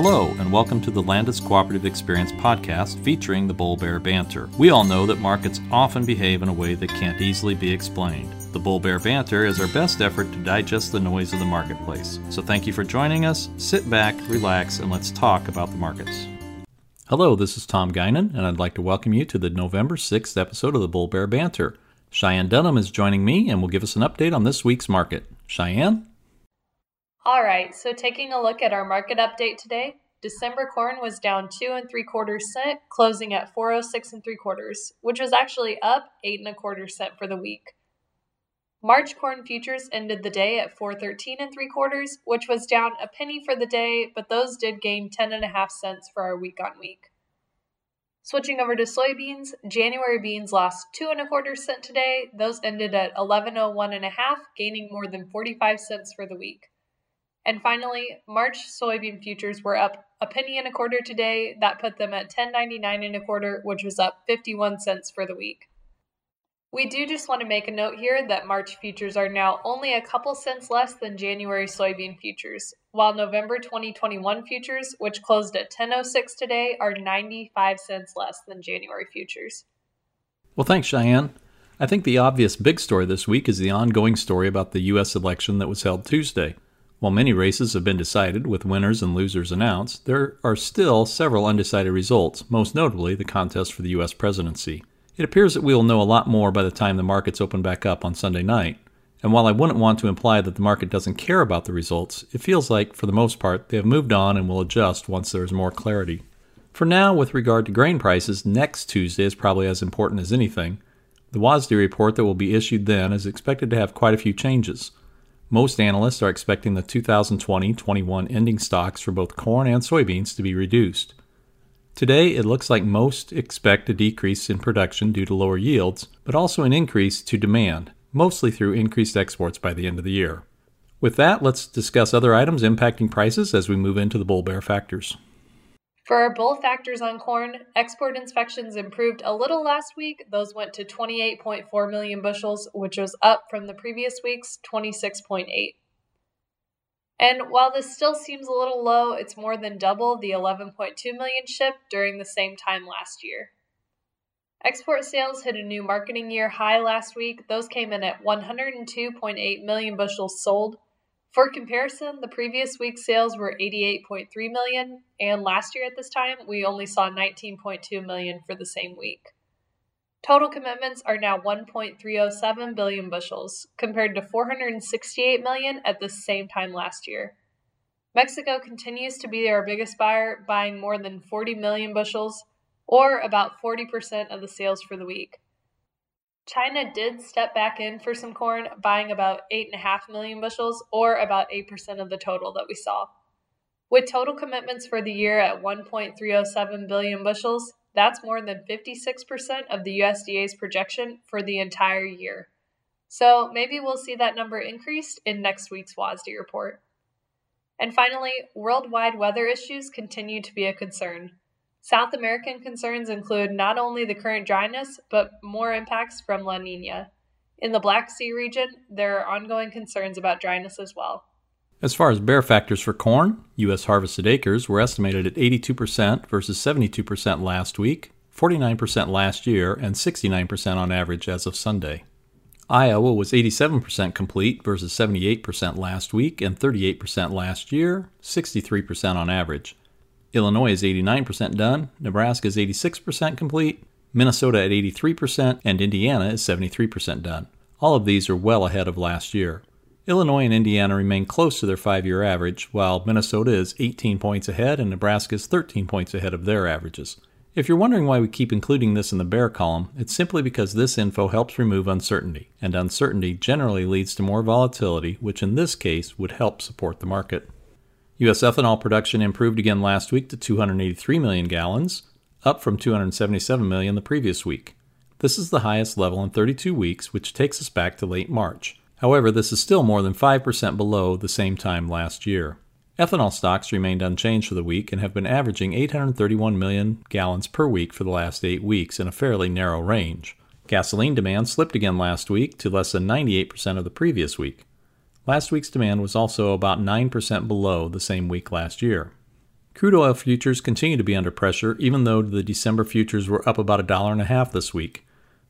Hello, and welcome to the Landus Cooperative Experience podcast featuring the Bull Bear Banter. We all know that markets often behave in a way that can't easily be explained. The Bull Bear Banter is our best effort to digest the noise of the marketplace. So thank you for joining us. Sit back, relax, and let's talk about the markets. Hello, this is Tom Guinan, and I'd like to welcome you to the November 6th episode of the Bull Bear Banter. Cheyenne Dunham is joining me and will give us an update on this week's market. Cheyenne? All right, so taking a look at our market update today, December corn was down two and three quarters cent, closing at 406 and three quarters, which was actually up eight and a quarter cent for the week. March corn futures ended the day at 413 and three quarters, which was down a penny for the day, but those did gain 10 and a half cents for our week on week. Switching over to soybeans, January beans lost two and a quarter cent today. Those ended at 1101 and a half, gaining more than 45 cents for the week. And finally, March soybean futures were up a penny and a quarter today. That put them at 10.99 and a quarter, which was up 51 cents for the week. We do just want to make a note here that March futures are now only a couple cents less than January soybean futures, while November 2021 futures, which closed at 10.06 today, are 95 cents less than January futures. Well, thanks, Cheyenne. I think the obvious big story this week is the ongoing story about the U.S. election that was held Tuesday. While many races have been decided with winners and losers announced, there are still several undecided results, most notably the contest for the U.S. presidency. It appears that we will know a lot more by the time the markets open back up on Sunday night. And while I wouldn't want to imply that the market doesn't care about the results, it feels like, for the most part, they have moved on and will adjust once there is more clarity. For now, with regard to grain prices, next Tuesday is probably as important as anything. The WASDE report that will be issued then is expected to have quite a few changes. Most analysts are expecting the 2020 21 ending stocks for both corn and soybeans to be reduced. Today, it looks like most expect a decrease in production due to lower yields, but also an increase to demand, mostly through increased exports by the end of the year. With that, let's discuss other items impacting prices as we move into the bull bear factors. For our bull factors on corn, export inspections improved a little last week. Those went to 28.4 million bushels, which was up from the previous week's 26.8. And while this still seems a little low, it's more than double the 11.2 million shipped during the same time last year. Export sales hit a new marketing year high last week. Those came in at 102.8 million bushels sold, for comparison, the previous week's sales were 88.3 million, and last year at this time, we only saw 19.2 million for the same week. Total commitments are now 1.307 billion bushels, compared to 468 million at the same time last year. Mexico continues to be our biggest buyer, buying more than 40 million bushels, or about 40% of the sales for the week. China did step back in for some corn, buying about 8.5 million bushels, or about 8% of the total that we saw. With total commitments for the year at 1.307 billion bushels, that's more than 56% of the USDA's projection for the entire year. So maybe we'll see that number increased in next week's WASDE report. And finally, worldwide weather issues continue to be a concern. South American concerns include not only the current dryness, but more impacts from La Nina. In the Black Sea region, there are ongoing concerns about dryness as well. As far as bear factors for corn, U.S. harvested acres were estimated at 82% versus 72% last week, 49% last year, and 69% on average as of Sunday. Iowa was 87% complete versus 78% last week and 38% last year, 63% on average. Illinois is 89% done, Nebraska is 86% complete, Minnesota at 83%, and Indiana is 73% done. All of these are well ahead of last year. Illinois and Indiana remain close to their five year average, while Minnesota is 18 points ahead and Nebraska is 13 points ahead of their averages. If you're wondering why we keep including this in the bear column, it's simply because this info helps remove uncertainty, and uncertainty generally leads to more volatility, which in this case would help support the market. U.S. ethanol production improved again last week to 283 million gallons, up from 277 million the previous week. This is the highest level in 32 weeks, which takes us back to late March. However, this is still more than 5% below the same time last year. Ethanol stocks remained unchanged for the week and have been averaging 831 million gallons per week for the last eight weeks in a fairly narrow range. Gasoline demand slipped again last week to less than 98% of the previous week. Last week's demand was also about 9% below the same week last year. Crude oil futures continue to be under pressure, even though the December futures were up about a dollar and a half this week,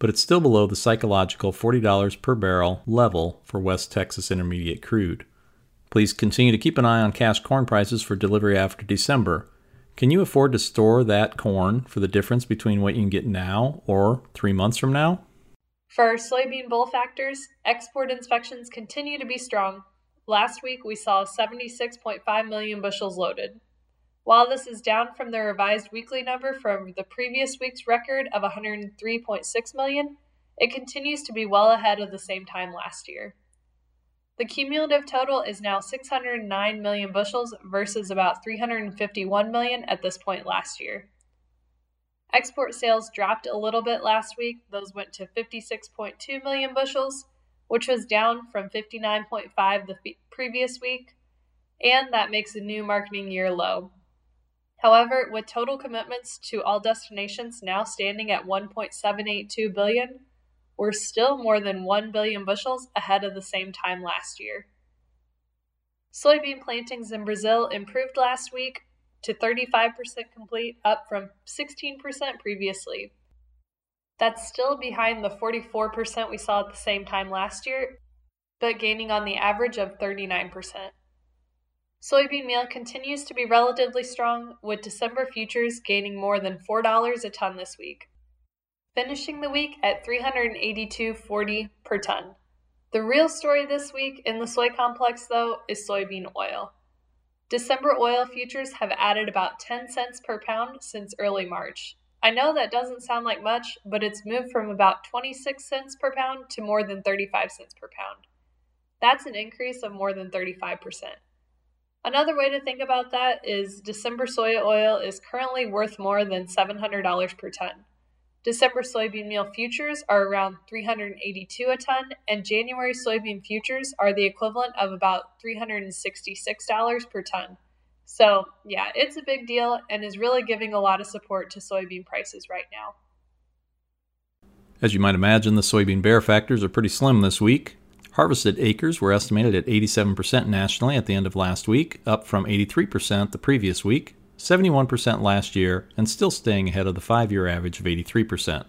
but it's still below the psychological $40 per barrel level for West Texas Intermediate crude. Please continue to keep an eye on cash corn prices for delivery after December. Can you afford to store that corn for the difference between what you can get now or three months from now? For our soybean bull factors, export inspections continue to be strong. Last week we saw 76.5 million bushels loaded. While this is down from the revised weekly number from the previous week's record of 103.6 million, it continues to be well ahead of the same time last year. The cumulative total is now 609 million bushels versus about 351 million at this point last year. Export sales dropped a little bit last week. Those went to 56.2 million bushels, which was down from 59.5 the previous week, and that makes a new marketing year low. However, with total commitments to all destinations now standing at 1.782 billion, we're still more than 1 billion bushels ahead of the same time last year. Soybean plantings in Brazil improved last week to 35% complete, up from 16% previously. That's still behind the 44% we saw at the same time last year, but gaining on the average of 39%. Soybean meal continues to be relatively strong, with December futures gaining more than $4 a ton this week, finishing the week at 382.40 per ton. The real story this week in the soy complex, though, is soybean oil. December oil futures have added about 10 cents per pound since early March. I know that doesn't sound like much, but it's moved from about 26 cents per pound to more than 35 cents per pound. That's an increase of more than 35%. Another way to think about that is December soy oil is currently worth more than $700 per ton. December soybean meal futures are around 382 a ton, and January soybean futures are the equivalent of about $366 per ton. So, yeah, it's a big deal and is really giving a lot of support to soybean prices right now. As you might imagine, the soybean bear factors are pretty slim this week. Harvested acres were estimated at 87% nationally at the end of last week, up from 83% the previous week, 71% last year, and still staying ahead of the five year average of 83%.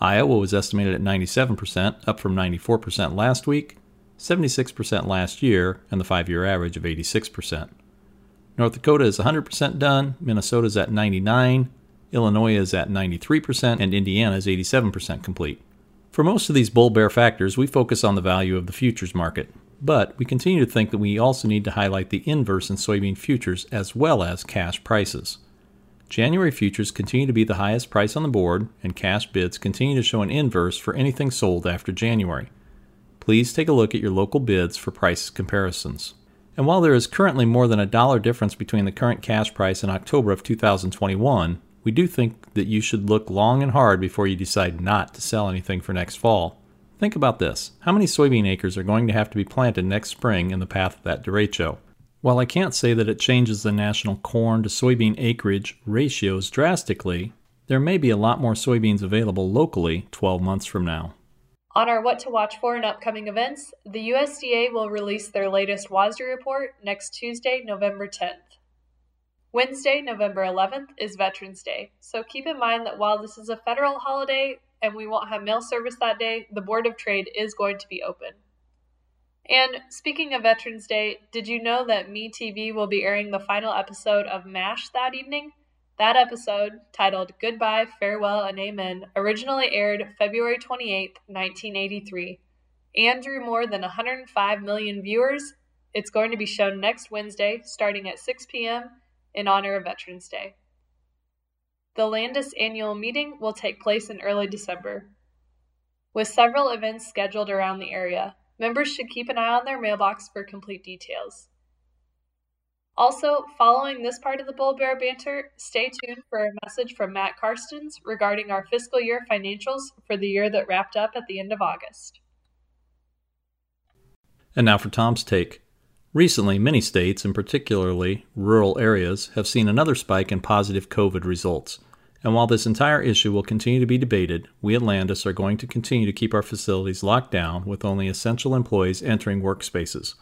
Iowa was estimated at 97%, up from 94% last week, 76% last year, and the five year average of 86%. North Dakota is 100% done, Minnesota is at 99, Illinois is at 93%, and Indiana is 87% complete. For most of these bull bear factors, we focus on the value of the futures market, but we continue to think that we also need to highlight the inverse in soybean futures as well as cash prices. January futures continue to be the highest price on the board, and cash bids continue to show an inverse for anything sold after January. Please take a look at your local bids for price comparisons. And while there is currently more than a dollar difference between the current cash price in October of 2021 we do think that you should look long and hard before you decide not to sell anything for next fall. Think about this how many soybean acres are going to have to be planted next spring in the path of that derecho? While I can't say that it changes the national corn to soybean acreage ratios drastically, there may be a lot more soybeans available locally 12 months from now. On our What to Watch For and upcoming events, the USDA will release their latest WASDE report next Tuesday, November 10th. Wednesday, November 11th, is Veterans Day, so keep in mind that while this is a federal holiday and we won't have mail service that day, the Board of Trade is going to be open. And speaking of Veterans Day, did you know that MeTV will be airing the final episode of MASH that evening? That episode, titled Goodbye, Farewell, and Amen, originally aired February 28, 1983, and drew more than 105 million viewers. It's going to be shown next Wednesday, starting at 6 p.m in honor of Veterans Day. The Landus annual meeting will take place in early December. With several events scheduled around the area, members should keep an eye on their mailbox for complete details. Also, following this part of the Bull Bear banter, stay tuned for a message from Matt Carstens regarding our fiscal year financials for the year that wrapped up at the end of August. And now for Tom's take. Recently, many states, and particularly rural areas, have seen another spike in positive COVID results. And while this entire issue will continue to be debated, we at Landus are going to continue to keep our facilities locked down with only essential employees entering workspaces.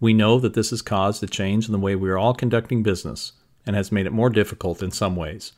We know that this has caused a change in the way we are all conducting business, and has made it more difficult in some ways.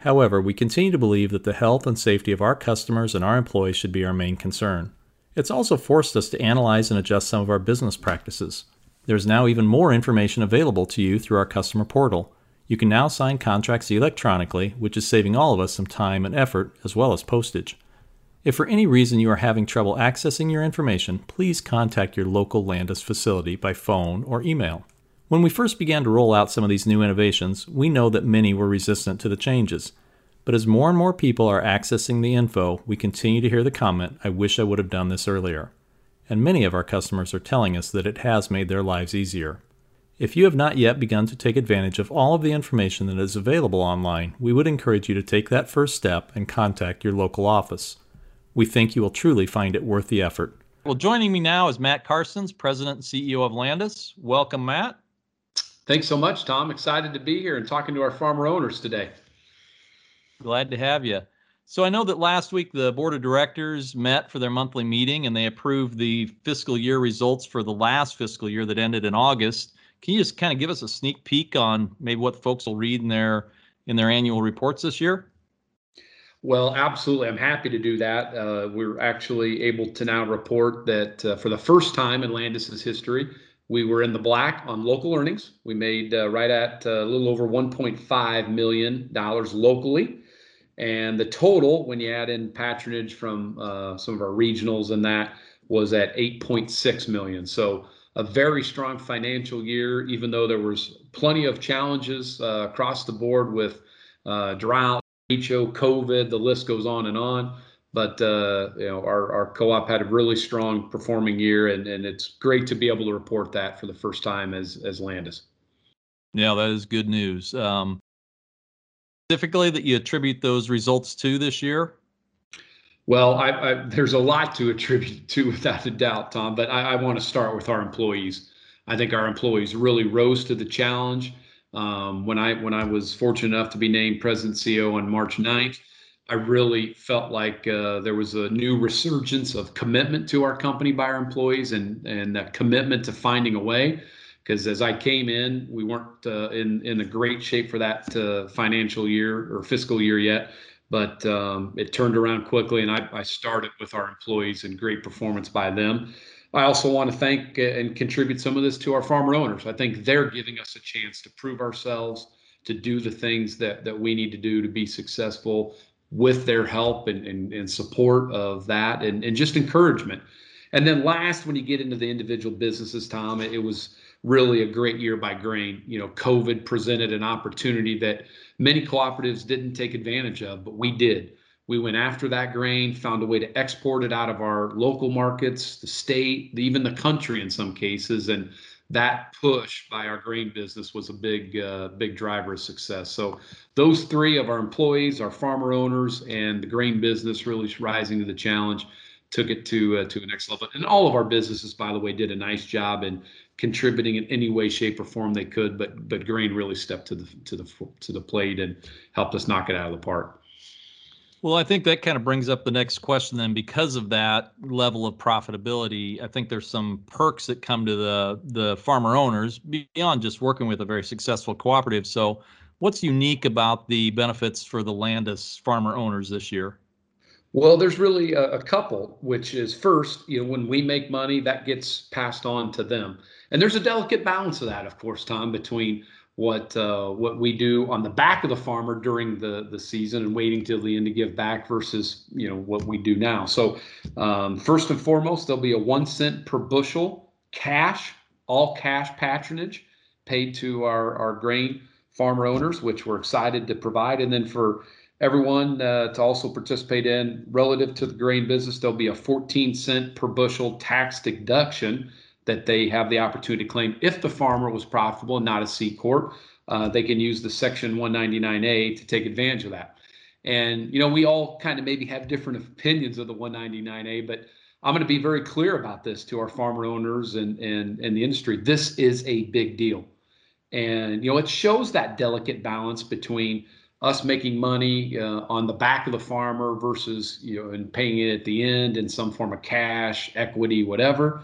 However, we continue to believe that the health and safety of our customers and our employees should be our main concern. It's also forced us to analyze and adjust some of our business practices. There's now even more information available to you through our customer portal. You can now sign contracts electronically, which is saving all of us some time and effort, as well as postage. If for any reason you are having trouble accessing your information, please contact your local Landus facility by phone or email. When we first began to roll out some of these new innovations, we know that many were resistant to the changes. But as more and more people are accessing the info, we continue to hear the comment, I wish I would have done this earlier. And many of our customers are telling us that it has made their lives easier. If you have not yet begun to take advantage of all of the information that is available online, we would encourage you to take that first step and contact your local office. We think you will truly find it worth the effort. Well, joining me now is Matt Carstens, President and CEO of Landus. Welcome, Matt. Thanks so much, Tom. Excited to be here and talking to our farmer owners today. Glad to have you. So I know that last week the board of directors met for their monthly meeting and they approved the fiscal year results for the last fiscal year that ended in August. Can you just kind of give us a sneak peek on maybe what folks will read in their in their annual reports this year? Well, absolutely. I'm happy to do that. Uh, we're actually able to now report that uh, for the first time in Landus's history, we were in the black on local earnings. We made uh, right at uh, a little over 1.5 million dollars locally, and the total, when you add in patronage from uh, some of our regionals and that, was at 8.6 million. So a very strong financial year, even though there was plenty of challenges uh, across the board with drought HO, COVID, the list goes on and on. But uh, you know, our, our co-op had a really strong performing year, and, and it's great to be able to report that for the first time as as Landus. Yeah, that is good news. Um, specifically, that you attribute those results to this year. Well, I, I, there's a lot to attribute to without a doubt, Tom. But I, I want to start with our employees. I think our employees really rose to the challenge. Um, when I when I was fortunate enough to be named president CEO on March 9th, I really felt like uh, there was a new resurgence of commitment to our company by our employees and and that commitment to finding a way. Because as I came in, we weren't uh, in in a great shape for that uh, financial year or fiscal year yet, but um, it turned around quickly, and I, I started with our employees and great performance by them. I also want to thank uh, and contribute some of this to our farmer owners. I think they're giving us a chance to prove ourselves, to do the things that, that we need to do to be successful with their help and, and, and support of that and, and just encouragement. And then last, when you get into the individual businesses, Tom, it, it was really a great year by grain. You know, COVID presented an opportunity that many cooperatives didn't take advantage of, but we did. We went after that grain, found a way to export it out of our local markets, the state, even the country in some cases, and that push by our grain business was a big, uh, big driver of success. So those three of our employees, our farmer owners, and the grain business really rising to the challenge took it to uh, to the next level. And all of our businesses, by the way, did a nice job in contributing in any way, shape, or form they could. But but Green really stepped to the to the to the plate and helped us knock it out of the park. Well, I think that kind of brings up the next question then because of that level of profitability, I think there's some perks that come to the the farmer owners beyond just working with a very successful cooperative. So, what's unique about the benefits for the Landus farmer owners this year? Well, there's really a, a, couple, which is first, you know, when we make money, that gets passed on to them. And there's a delicate balance of that, of course, Tom, between what uh, what we do on the back of the farmer during the the season and waiting till the end to give back versus you know what we do now. So um, first and foremost, there'll be a one cent per bushel cash, all cash patronage paid to our our grain farmer owners, which we're excited to provide, and then for everyone uh, to also participate in relative to the grain business, there'll be a 14 cent per bushel tax deduction that they have the opportunity to claim if the farmer was profitable and not a C corp. Uh, they can use the Section 199A to take advantage of that. And you know, we all kind of maybe have different opinions of the 199A, but I'm going to be very clear about this to our farmer owners and and and the industry. This is a big deal, and you know, it shows that delicate balance between us making money uh, on the back of the farmer versus you know and paying it at the end in some form of cash, equity, whatever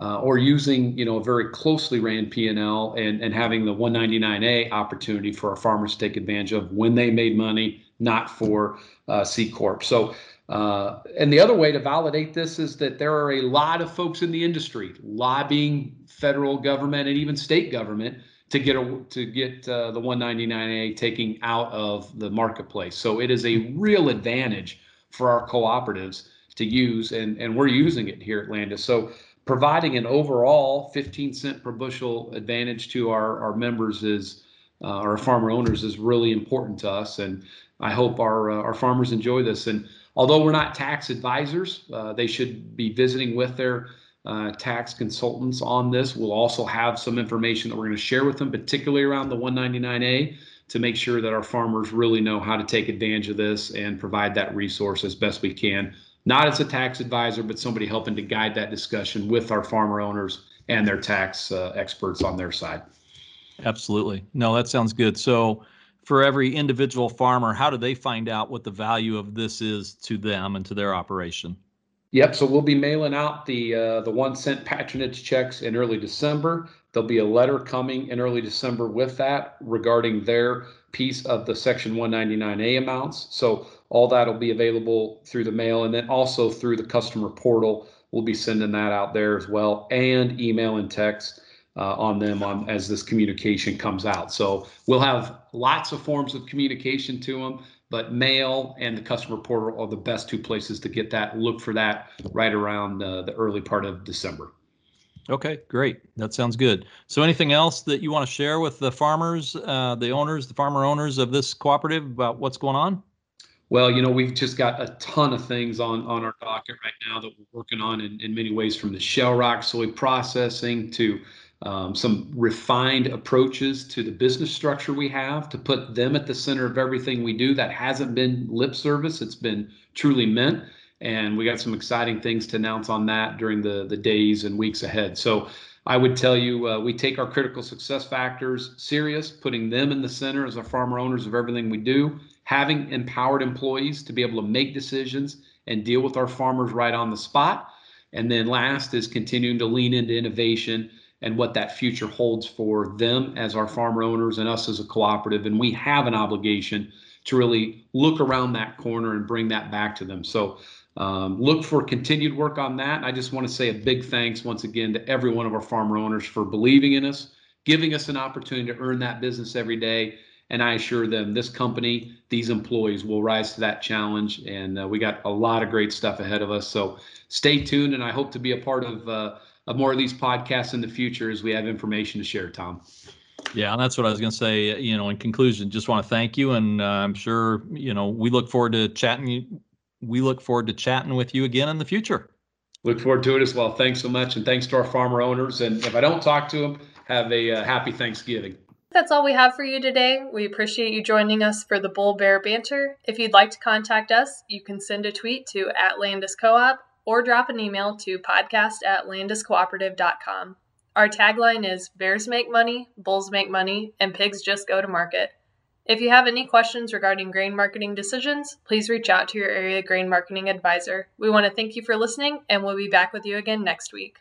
uh, or using you know a very closely ran P&L and, and having the 199A opportunity for our farmers to take advantage of when they made money, not for uh, C Corp. So, uh, and the other way to validate this is that there are a lot of folks in the industry lobbying federal government and even state government to get a, to get uh, the 199A taking out of the marketplace. So it is a real advantage for our cooperatives to use, and and we're using it here at Landus. So providing an overall 15 cent per bushel advantage to our, our members is uh, our farmer owners is really important to us and i hope our uh, our farmers enjoy this and although we're not tax advisors uh, they should be visiting with their uh, tax consultants on this we'll also have some information that we're going to share with them particularly around the 199a to make sure that our farmers really know how to take advantage of this and provide that resource as best we can not as a tax advisor, but somebody helping to guide that discussion with our farmer owners and their tax uh, experts on their side. Absolutely. No, that sounds good. So, for every individual farmer, how do they find out what the value of this is to them and to their operation? Yep. So we'll be mailing out the uh, the one cent patronage checks in early December. There'll be a letter coming in early December with that regarding their piece of the Section 199A amounts. So all that will be available through the mail and then also through the customer portal. We'll be sending that out there as well and email and text uh, on them on as this communication comes out. So we'll have lots of forms of communication to them, but mail and the customer portal are the best two places to get that. Look for that right around uh, the early part of December. Okay, great. That sounds good. So, anything else that you want to share with the farmers, uh, the owners, the farmer owners of this cooperative about what's going on? Well, you know, we've just got a ton of things on on our docket right now that we're working on in, in many ways, from the Shell Rock soy processing to um, some refined approaches to the business structure we have to put them at the center of everything we do. That hasn't been lip service; it's been truly meant and we got some exciting things to announce on that during the the days and weeks ahead. So I would tell you uh, we take our critical success factors serious, putting them in the center as our farmer owners of everything we do, having empowered employees to be able to make decisions and deal with our farmers right on the spot. And then last is continuing to lean into innovation and what that future holds for them as our farmer owners and us as a cooperative. And we have an obligation to really look around that corner and bring that back to them. So um, look for continued work on that. I just want to say a big thanks once again to every one of our farmer owners for believing in us, giving us an opportunity to earn that business every day. And I assure them this company, these employees will rise to that challenge. And uh, we got a lot of great stuff ahead of us. So stay tuned. And I hope to be a part of, uh, of more of these podcasts in the future as we have information to share, Tom. Yeah, and that's what I was going to say. You know, in conclusion, just want to thank you, and uh, I'm sure you know we look forward to chatting we look forward to chatting with you again in the future. Look forward to it as well. Thanks so much. And thanks to our farmer owners. And if I don't talk to them, have a uh, happy Thanksgiving. That's all we have for you today. We appreciate you joining us for the Bull Bear Banter. If you'd like to contact us, you can send a tweet to at Landus Co-op or drop an email to podcast at landuscooperative.com. Our tagline is Bears make money, bulls make money, and pigs just go to market. If you have any questions regarding grain marketing decisions, please reach out to your area grain marketing advisor. We want to thank you for listening, and we'll be back with you again next week.